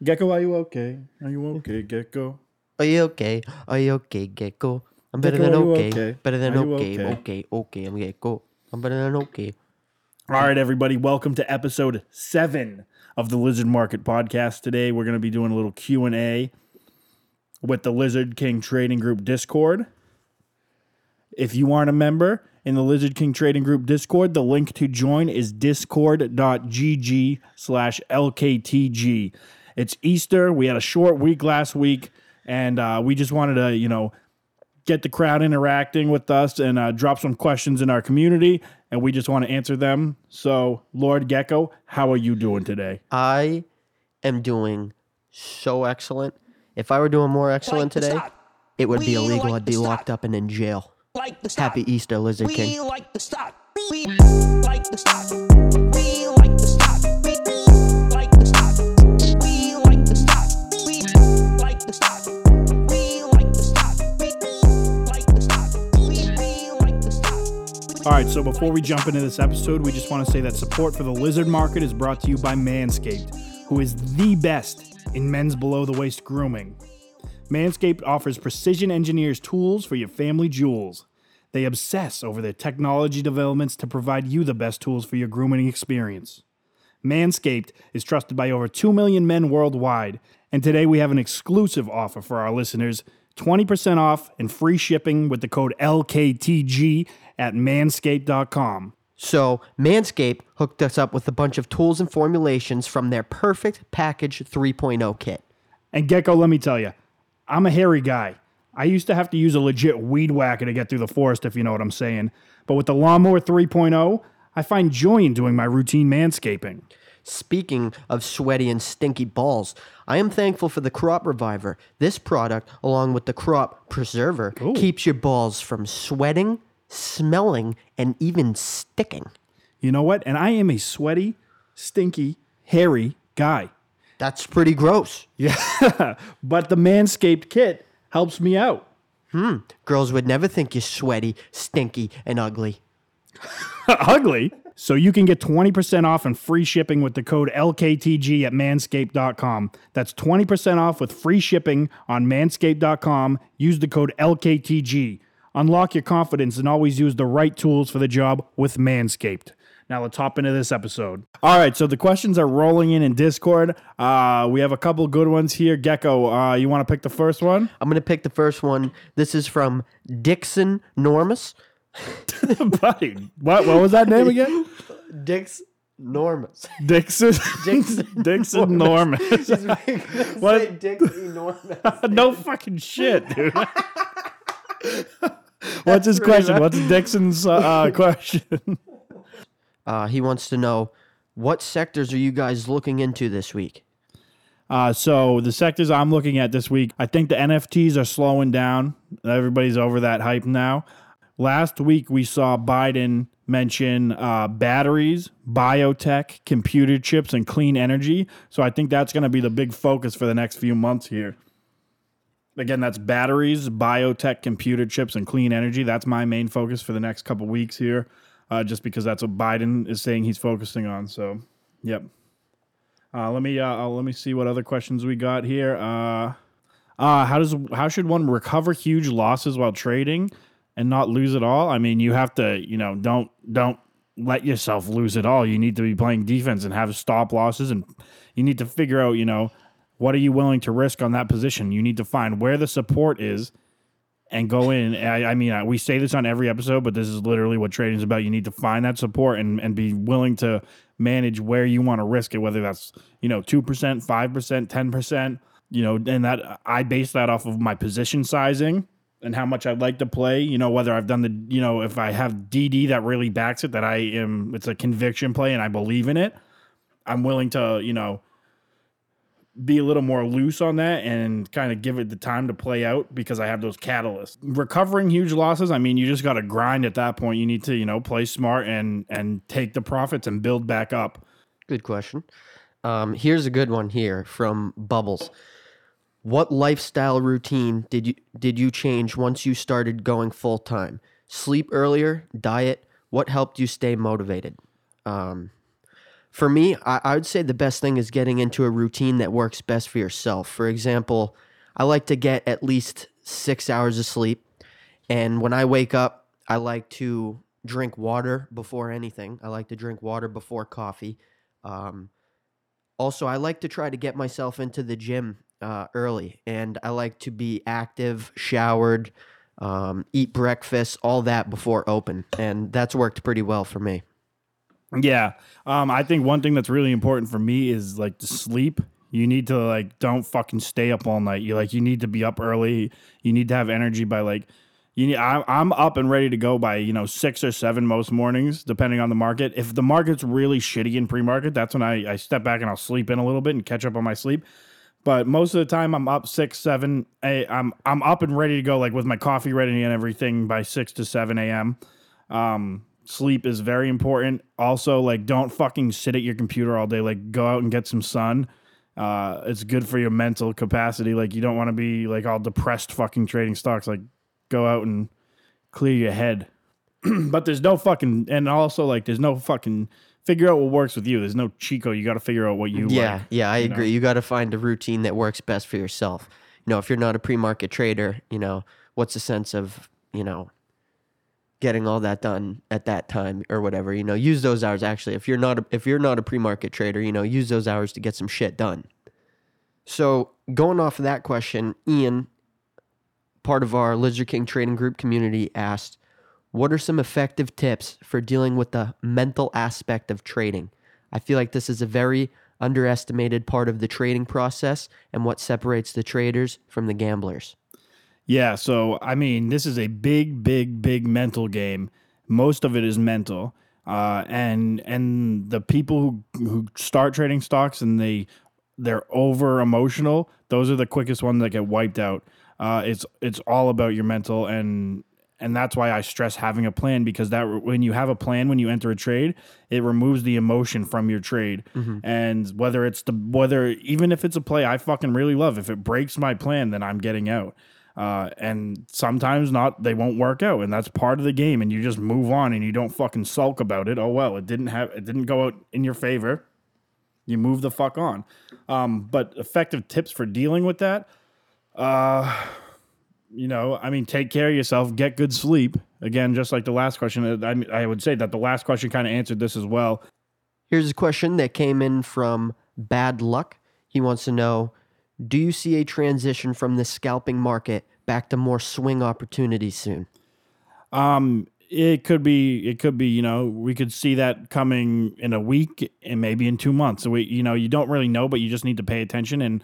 Gecko, are you okay? Are you okay, Gecko? Are you okay? Are you okay, Gecko? I'm better Gecko, than okay. okay? Better than okay. okay? okay. Okay, I'm Gecko. I'm better than okay. All right, everybody, welcome to episode seven of the Lizard Market podcast. Today, we're going to be doing a little Q and A with the Lizard King Trading Group Discord. If you aren't a member in the Lizard King Trading Group Discord, the link to join is discord.gg slash LKTG. It's Easter. We had a short week last week, and uh, we just wanted to, you know, get the crowd interacting with us and uh, drop some questions in our community, and we just want to answer them. So, Lord Gecko, how are you doing today? I am doing so excellent. If I were doing more excellent to today, it would be illegal. like I'd be stop. locked up and in jail. like to stop. Happy Easter, Lizard we King. All right, so before we jump into this episode, we just want to say that support for the Lizard Market is brought to you by Manscaped, who is the best in men's below the waist grooming. Manscaped offers precision engineers tools for your family jewels. They obsess over their technology developments to provide you the best tools for your grooming experience. Manscaped is trusted by over 2 million men worldwide, and today we have an exclusive offer for our listeners 20% off and free shipping with the code LKTG at manscaped.com. So, Manscaped hooked us up with a bunch of tools and formulations from their Perfect Package 3.0 kit. And Gecko, let me tell you, I'm a hairy guy. I used to have to use a legit weed whacker to get through the forest, if you know what I'm saying. But with the Lawnmower 3.0, I find joy in doing my routine manscaping. Speaking of sweaty and stinky balls, I am thankful for the Crop Reviver. This product, along with the Crop Preserver, keeps your balls from sweating, smelling, and even sticking. You know what? And I am a sweaty, stinky, hairy guy. That's pretty gross. Yeah. but the Manscaped kit helps me out. Hmm. Girls would never think you're sweaty, stinky, and ugly. Ugly. So you can get 20% off and free shipping with the code LKTG at manscaped.com. That's 20% off with free shipping on manscaped.com. Use the code LKTG. Unlock your confidence and always use the right tools for the job with Manscaped. Now let's hop into this episode. All right, so the questions are rolling in in Discord. Uh, we have a couple good ones here. Gecko, uh, you want to pick the first one? I'm going to pick the first one. This is from Dixon Normus. Buddy, what, what was that name again? Dix Normus. Dixon. Dixon Dixon Norman. What? Dixie Normus. no fucking shit, dude. What's his question? What's Dixon's uh, uh, question? Uh, he wants to know what sectors are you guys looking into this week? Uh, so the sectors I'm looking at this week, I think the NFTs are slowing down. Everybody's over that hype now. Last week we saw Biden mention uh, batteries, biotech, computer chips, and clean energy. So I think that's going to be the big focus for the next few months here. Again, that's batteries, biotech, computer chips, and clean energy. That's my main focus for the next couple weeks here, uh, just because that's what Biden is saying he's focusing on. So, yep. Uh, let me uh, uh, let me see what other questions we got here. Uh, uh, how does how should one recover huge losses while trading and not lose it all? I mean, you have to you know don't don't let yourself lose it all. You need to be playing defense and have stop losses, and you need to figure out you know what are you willing to risk on that position. You need to find where the support is and go in. I, I mean, uh, we say this on every episode, but this is literally what trading is about. You need to find that support and, and be willing to manage where you want to risk it, whether that's, you know, 2%, 5%, 10%, you know, and that I base that off of my position sizing and how much I'd like to play, you know, whether I've done the, you know, if I have DD that really backs it, that I am, it's a conviction play and I believe in it. I'm willing to, you know, be a little more loose on that and kind of give it the time to play out because I have those catalysts. Recovering huge losses, I mean, you just got to grind at that point. You need to, you know, play smart and and take the profits and build back up. Good question. Um, here's a good one here from Bubbles. What lifestyle routine did you did you change once you started going full time? Sleep earlier, diet. What helped you stay motivated? Um, For me, I, I would say the best thing is getting into a routine that works best for yourself. For example, I like to get at least six hours of sleep. And when I wake up, I like to drink water before anything. I like to drink water before coffee. Um, also, I like to try to get myself into the gym uh, early, and I like to be active, showered, um, eat breakfast, all that before open, and that's worked pretty well for me. Yeah. Um, I think one thing that's really important for me is like to sleep. You need to like don't fucking stay up all night. You like you need to be up early. You need to have energy by like you need, I, I'm up and ready to go by you know six or seven most mornings, depending on the market. If the market's really shitty in pre-market, that's when I, I step back and I'll sleep in a little bit and catch up on my sleep. But most of the time, I'm up six, seven. I, I'm I'm up and ready to go, like with my coffee ready and everything by six to seven a.m. Um, sleep is very important. Also, like don't fucking sit at your computer all day. Like go out and get some sun. Uh, it's good for your mental capacity. Like you don't want to be like all depressed fucking trading stocks. Like go out and clear your head. but there's no fucking and also like there's no fucking figure out what works with you. There's no Chico. You got to figure out what you yeah, like. yeah, I you know? agree. You got to find a routine that works best for yourself. You know, if you're not a pre-market trader, you know, what's the sense of, you know, getting all that done at that time or whatever? You know, use those hours actually. If you're not a, if you're not a pre-market trader, you know, use those hours to get some shit done. So, going off of that question, Ian, part of our Lizard King Trading Group community asked, "What are some effective tips for dealing with the mental aspect of trading?" I feel like this is a very underestimated part of the trading process and what separates the traders from the gamblers. Yeah, so I mean, this is a big, big, big mental game. Most of it is mental, uh, and and the people who who start trading stocks and they they're over emotional. Those are the quickest ones that get wiped out. Uh, it's it's all about your mental and and that's why I stress having a plan because that when you have a plan when you enter a trade, it removes the emotion from your trade. And whether it's the whether even if it's a play I fucking really love, if it breaks my plan, then I'm getting out. Uh, and sometimes not they won't work out and that's part of the game and you just move on and you don't fucking sulk about it. Oh well it didn't have it didn't go out in your favor. You move the fuck on. Um, but effective tips for dealing with that uh, you know i mean take care of yourself get good sleep. Again just like the last question i, I would say that the last question kind of answered this as well. Here's a question that came in from Bad Luck. He wants to know Do you see a transition from the scalping market back to more swing opportunities soon? Um, it could be, it could be, you know, we could see that coming in a week and maybe in two months. So we, you know, you don't really know, but you just need to pay attention. And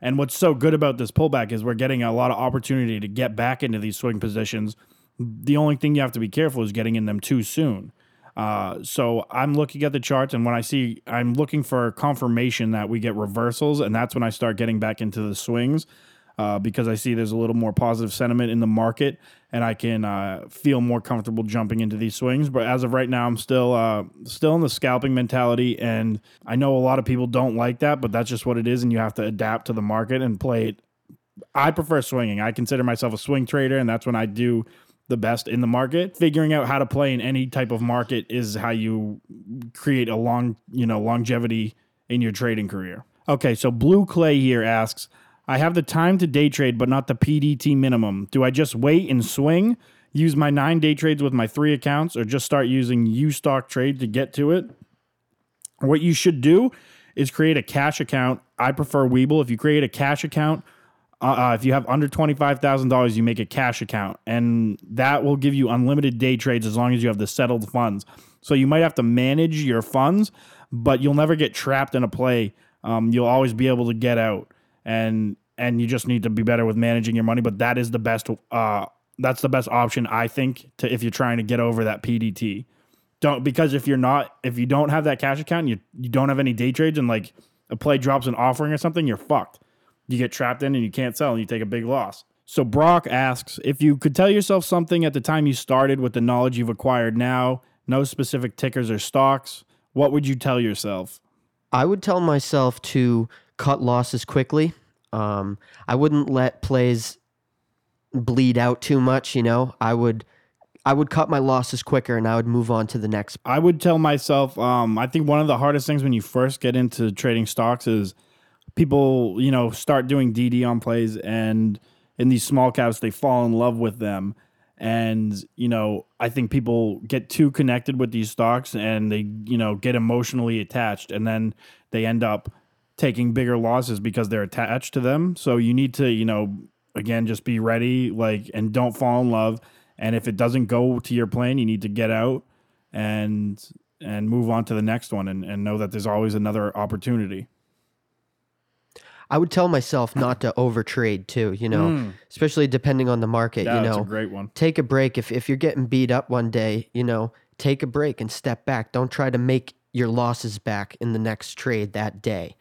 and what's so good about this pullback is we're getting a lot of opportunity to get back into these swing positions. The only thing you have to be careful is getting in them too soon. Uh, so I'm looking at the charts, and when I see, I'm looking for confirmation that we get reversals, and that's when I start getting back into the swings. Uh, because I see there's a little more positive sentiment in the market, and I can uh, feel more comfortable jumping into these swings. But as of right now, I'm still uh, still in the scalping mentality, and I know a lot of people don't like that, but that's just what it is, and you have to adapt to the market and play it. I prefer swinging. I consider myself a swing trader, and that's when I do the best in the market. Figuring out how to play in any type of market is how you create a long, you know, longevity in your trading career. Okay, so Blue Clay here asks, I have the time to day trade, but not the PDT minimum. Do I just wait and swing, use my nine day trades with my three accounts, or just start using Ustocktrade to get to it? What you should do is create a cash account. I prefer Webull. If you create a cash account, uh, uh, if you have under $25,000, you make a cash account, and that will give you unlimited day trades as long as you have the settled funds. So you might have to manage your funds, but you'll never get trapped in a play. Um, you'll always be able to get out, and and you just need to be better with managing your money. But that is the best. Uh, that's the best option I think to if you're trying to get over that PDT. Don't because if you're not if you don't have that cash account, you you don't have any day trades, and like a play drops an offering or something, you're fucked you get trapped in and you can't sell and you take a big loss. So Brock asks if you could tell yourself something at the time you started with the knowledge you've acquired now, no specific tickers or stocks, what would you tell yourself? I would tell myself to cut losses quickly. Um, I wouldn't let plays bleed out too much. You know, I would I would cut my losses quicker and I would move on to the next. I would tell myself, um, I think one of the hardest things when you first get into trading stocks is people, you know, start doing DD on plays and in these small caps, they fall in love with them. And, you know, I think people get too connected with these stocks and they, you know, get emotionally attached and then they end up taking bigger losses because they're attached to them. So you need to, you know, again, just be ready, like, and don't fall in love. And if it doesn't go to your plan, you need to get out and and move on to the next one and, and know that there's always another opportunity. I would tell myself not to overtrade too, you know, hmm. especially depending on the market, Yeah, you that's know. a great one. take a break if if you're getting beat up one day, you know, take a break and step back. Don't try to make your losses back in the next trade that day.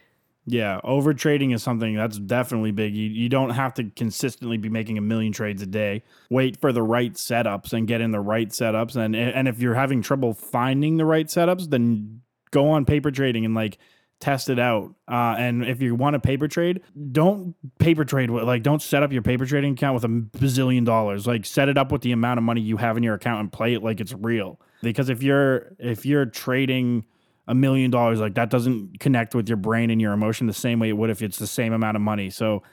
Yeah, over trading is something that's definitely big. You, you don't have to consistently be making a million trades a day. Wait for the right setups and get in the right setups. And and if you're having trouble finding the right setups, then go on paper trading and like test it out. Uh, and if you want to paper trade, don't paper trade with like don't set up your paper trading account with a bazillion dollars. Like set it up with the amount of money you have in your account and play it like it's real. Because if you're if you're trading a million dollars like that doesn't connect with your brain and your emotion the same way it would if it's the same amount of money so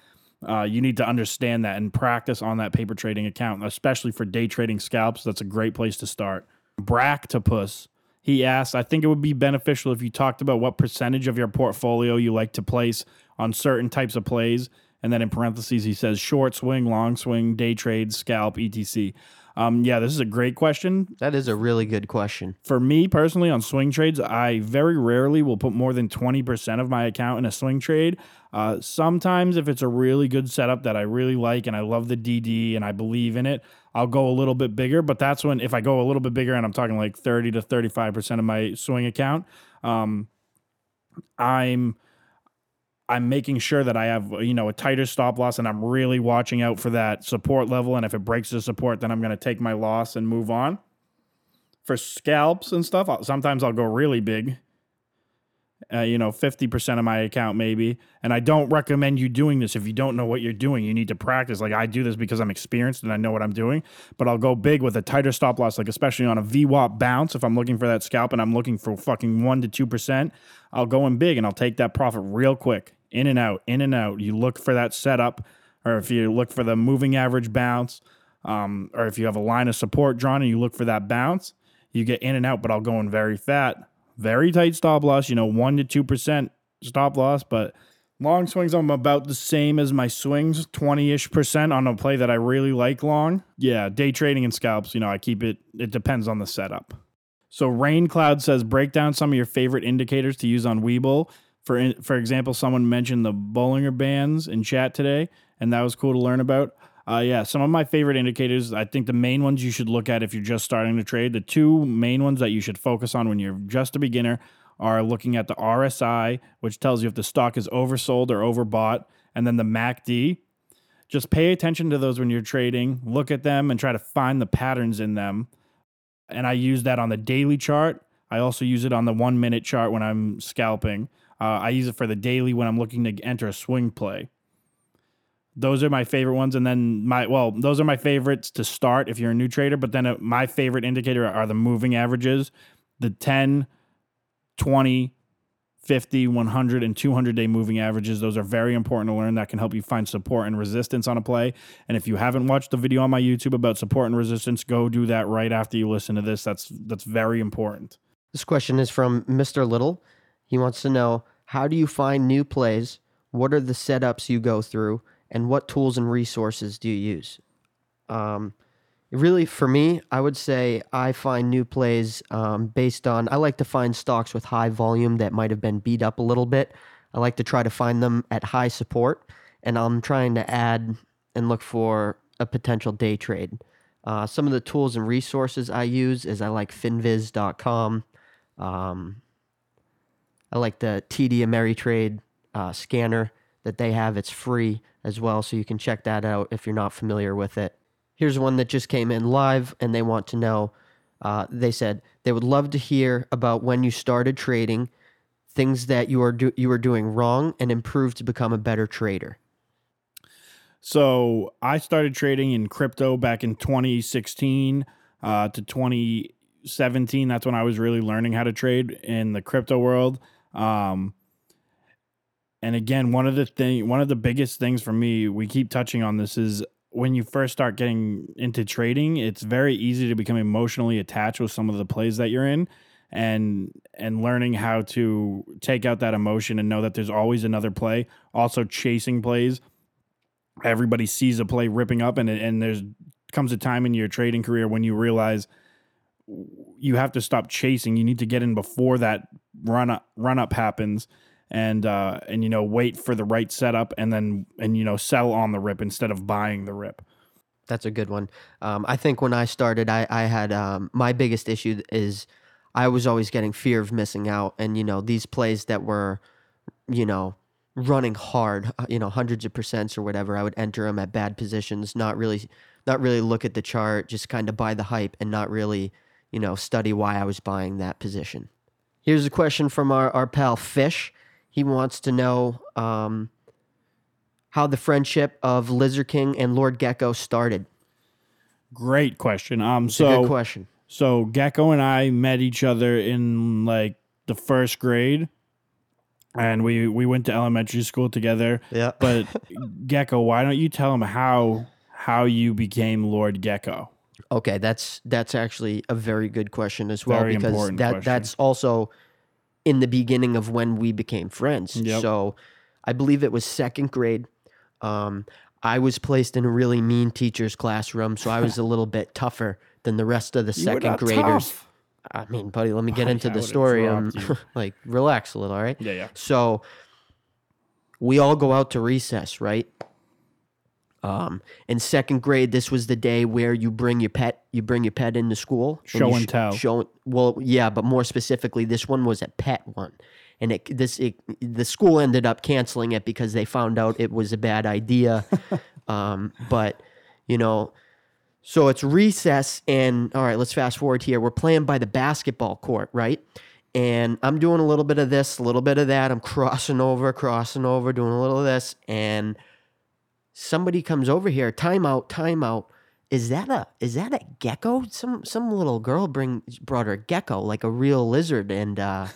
uh, you need to understand that and practice on that paper trading account especially for day trading scalps that's a great place to start bractopus he asked i think it would be beneficial if you talked about what percentage of your portfolio you like to place on certain types of plays. And then in parentheses he says short swing long swing day trade scalp etc um, yeah this is a great question That is a really good question. for me personally on swing trades, I very rarely will put more than 20% of my account in a swing trade. Uh, sometimes, if it's a really good setup that I really like and I love the DD and I believe in it, I'll go a little bit bigger. But that's when, if I go a little bit bigger and I'm talking like 30 to 35% of my swing account, um, I'm. I'm making sure that I have, you know, a tighter stop loss and I'm really watching out for that support level. And if it breaks the support, then I'm going to take my loss and move on for scalps and stuff, I'll, sometimes I'll go really big. Uh, you know, 50% of my account maybe. And I don't recommend you doing this if you don't know what you're doing. You need to practice. Like I do this because I'm experienced and I know what I'm doing, but I'll go big with a tighter stop loss, like especially on a VWAP bounce. If I'm looking for that scalp and I'm looking for fucking 1% to 2%, I'll go in big and I'll take that profit real quick. In and out, in and out. You look for that setup, or if you look for the moving average bounce, um, or if you have a line of support drawn and you look for that bounce, you get in and out, but I'll go in very fat, very tight stop loss, you know, one to two percent stop loss, but long swings I'm about the same as my swings, 20-ish percent on a play that I really like long. Yeah, day trading and scalps, you know, I keep it it depends on the setup. So Rain Cloud says break down some of your favorite indicators to use on Webull. For for example, someone mentioned the Bollinger Bands in chat today, and that was cool to learn about. Uh, yeah, some of my favorite indicators. I think the main ones you should look at if you're just starting to trade. The two main ones that you should focus on when you're just a beginner are looking at the RSI, which tells you if the stock is oversold or overbought, and then the MACD. Just pay attention to those when you're trading. Look at them and try to find the patterns in them. And I use that on the daily chart. I also use it on the one minute chart when I'm scalping. Uh, I use it for the daily when I'm looking to enter a swing play. Those are my favorite ones. And then my, well, those are my favorites to start if you're a new trader. But then uh, my favorite indicator are the moving averages, the 10, 20, 50, 100, and 200 day moving averages. Those are very important to learn. That can help you find support and resistance on a play. And if you haven't watched the video on my YouTube about support and resistance, go do that right after you listen to this. That's that's very important. This question is from Mr. Little. He wants to know how do you find new plays? What are the setups you go through? And what tools and resources do you use? Um, really, for me, I would say I find new plays um, based on, I like to find stocks with high volume that might have been beat up a little bit. I like to try to find them at high support, and I'm trying to add and look for a potential day trade. Uh, some of the tools and resources I use is I like finviz.com. Um, I like the TD Ameritrade uh, scanner that they have. It's free as well, so you can check that out if you're not familiar with it. Here's one that just came in live, and they want to know. Uh, they said they would love to hear about when you started trading, things that you are do- you were doing wrong, and improved to become a better trader. So I started trading in crypto back in 2016. uh, to 2017. That's when I was really learning how to trade in the crypto world. Um, and again, one of the thing, one of the biggest things for me, we keep touching on this is when you first start getting into trading, it's very easy to become emotionally attached with some of the plays that you're in and and learning how to take out that emotion and know that there's always another play. Also chasing plays. Everybody sees a play ripping up and and there's comes a time in your trading career when you realize you have to stop chasing. You need to get in before that run up run up happens and uh, and you know wait for the right setup and then and you know sell on the rip instead of buying the rip. That's a good one. Um, I think when I started, I, I had um, my biggest issue is I was always getting fear of missing out, and you know these plays that were, you know, running hard, uh, you know, hundreds of percents or whatever. I would enter them at bad positions, not really, not really look at the chart, just kind of buy the hype, and not really, you know, study why I was buying that position. Here's a question from our, our pal Fish. He wants to know um, how the friendship of Lizard King and Lord Gecko started. Great question. Um, It's a good so question. so Gecko and I met each other in like the first grade, and we we went to elementary school together. Yeah. But Gecko, why don't you tell him how how you became Lord Gecko? Okay, that's that's actually a very good question as well Very because that question. that's also in the beginning of when we became friends. Yep. So I believe it was second grade. Um, I was placed in a really mean teacher's classroom, so I was a little bit tougher than the rest of the You second graders. tough. I mean, buddy, let me get Buddy, into I the story. Um, like, relax a little, all right? Yeah, yeah. So we all go out to recess, right? Um, in second grade, this was the day where you bring your pet, you bring your pet into school. Show you and tell. Show, well, yeah, but more specifically, this one was a pet one, and it this it, the school ended up canceling it because they found out it was a bad idea. um, but you know, so it's recess, and all right, let's fast forward here. We're playing by the basketball court, right? And I'm doing a little bit of this, a little bit of that. I'm crossing over, crossing over, doing a little of this, and somebody comes over here. Timeout, timeout. Is that a is that a gecko? Some some little girl bring brought her gecko, like a real lizard, and uh,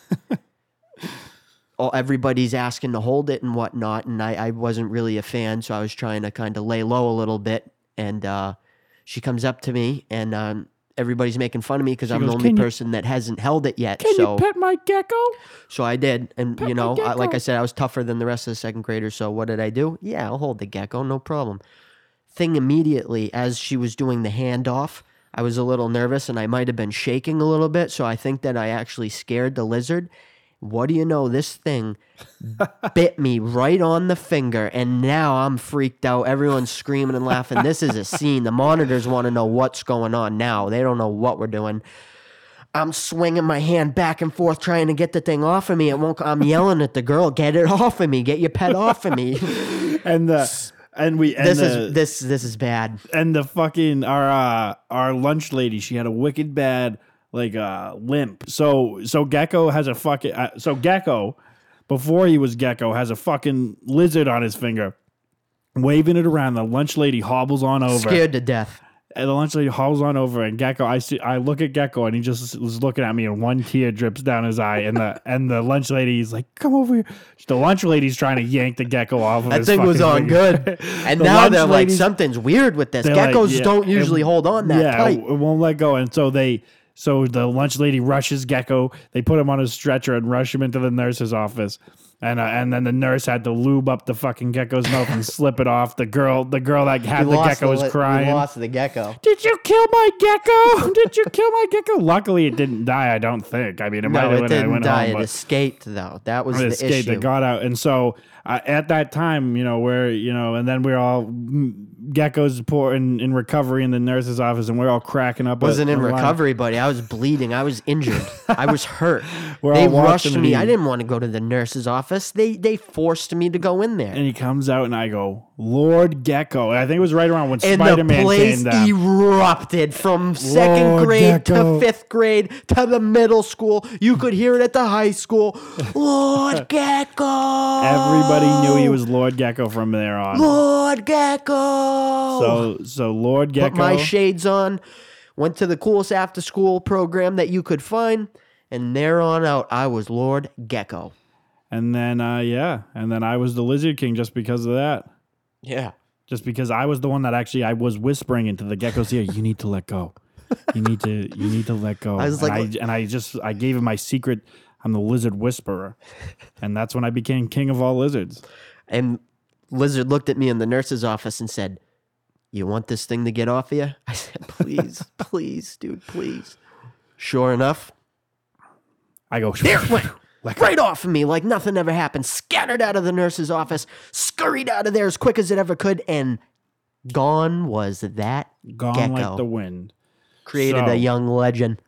oh, everybody's asking to hold it and whatnot. And I, I wasn't really a fan, so I was trying to kind of lay low a little bit. And uh, she comes up to me, and um, everybody's making fun of me because I'm goes, the only "Can you- person that hasn't held it yet. Can so you pet my gecko? so I did, and you know, I, like I said, I was tougher than the rest of the second graders. So what did I do? Yeah, I'll hold the gecko, no problem. Thing immediately as she was doing the handoff, I was a little nervous and I might have been shaking a little bit. So I think that I actually scared the lizard. What do you know? This thing bit me right on the finger, and now I'm freaked out. Everyone's screaming and laughing. This is a scene. The monitors want to know what's going on now. They don't know what we're doing. I'm swinging my hand back and forth trying to get the thing off of me. It won't. I'm yelling at the girl, "Get it off of me! Get your pet off of me!" And the and we and this the, is this this is bad. and the fucking our uh our lunch lady she had a wicked bad like uh limp so so gecko has a fucking uh, so gecko before he was gecko has a fucking lizard on his finger waving it around the lunch lady hobbles on over Scared to death. and the lunch lady hobbles on over and gecko i see i look at gecko and he just was looking at me and one tear drips down his eye and the and the lunch lady, lady's like come over here the lunch lady's trying to yank the gecko off of That thing was on finger. good, and The now they're like something's weird with this. They're like, Geckos yeah, don't it- usually hold on that yeah, tight. it won't let go. And so they, so the lunch lady rushes Gecko. They put him on a stretcher and rush him into the nurse's office. And uh, and then the nurse had to lube up the fucking gecko's mouth and slip it off. The girl, the girl that had We the gecko was li- we crying. lost the gecko. Did you kill my gecko? Did you kill my gecko? Luckily, it didn't die. I don't think. I mean, it might No, have it didn't die. home, It escaped though. That was it the escaped. It got out, and so uh, at that time, you know, where you know, and then we're all geckos poor in, in recovery in the nurse's office, and we're all cracking up. wasn't at- in recovery, buddy. I was bleeding. I was injured. I was hurt. We're they rushed me. I didn't want to go to the nurse's office. They they forced me to go in there. And he comes out, and I go, Lord Gecko. I think it was right around when and Spider the Man place came down. erupted from second Lord grade Gecko. to fifth grade to the middle school. You could hear it at the high school. Lord Gecko. Everybody knew he was Lord Gecko from there on. Lord Gecko. So, so Lord Gecko. put my shades on. Went to the coolest after school program that you could find, and there on out, I was Lord Gecko. And then, uh, yeah, and then I was the Lizard King just because of that. Yeah. Just because I was the one that actually I was whispering into the gecko's ear, "You need to let go. You need to. You need to let go." I was and, like- I, and I just I gave him my secret. I'm the lizard whisperer, and that's when I became king of all lizards. And Lizard looked at me in the nurse's office and said, You want this thing to get off of you? I said, Please, please, dude, please. Sure enough, I go. there it went. Right off of me, like nothing ever happened. Scattered out of the nurse's office, scurried out of there as quick as it ever could, and gone was that Gone gecko. like the wind. Created So- a young legend.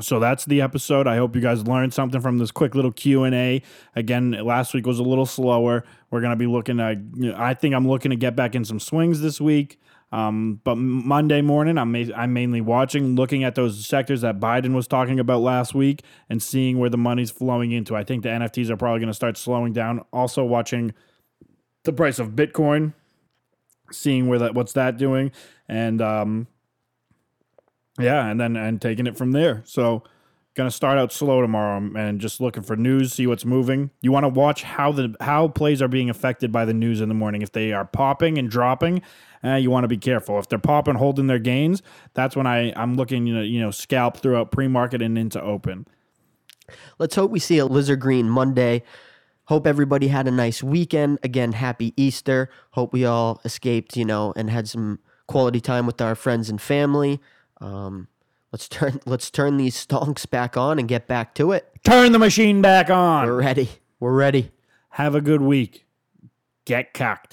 So that's the episode. I hope you guys learned something from this quick little Q and A. Again, last week was a little slower. We're gonna be looking at. I think I'm looking to get back in some swings this week. Um, but Monday morning, I'm ma- I'm mainly watching, looking at those sectors that Biden was talking about last week, and seeing where the money's flowing into. I think the NFTs are probably gonna start slowing down. Also watching the price of Bitcoin, seeing where that what's that doing, and um, yeah, and then and taking it from there. So gonna start out slow tomorrow and just looking for news, see what's moving. You want to watch how the how plays are being affected by the news in the morning. If they are popping and dropping, uh, you want to be careful. If they're popping, holding their gains, that's when I I'm looking you know you know scalp throughout pre market and into open. Let's hope we see a lizard green Monday. Hope everybody had a nice weekend. Again, happy Easter. Hope we all escaped, you know, and had some quality time with our friends and family. Um, let's turn let's turn these stonks back on and get back to it. Turn the machine back on. We're ready. We're ready. Have a good week. Get cocked.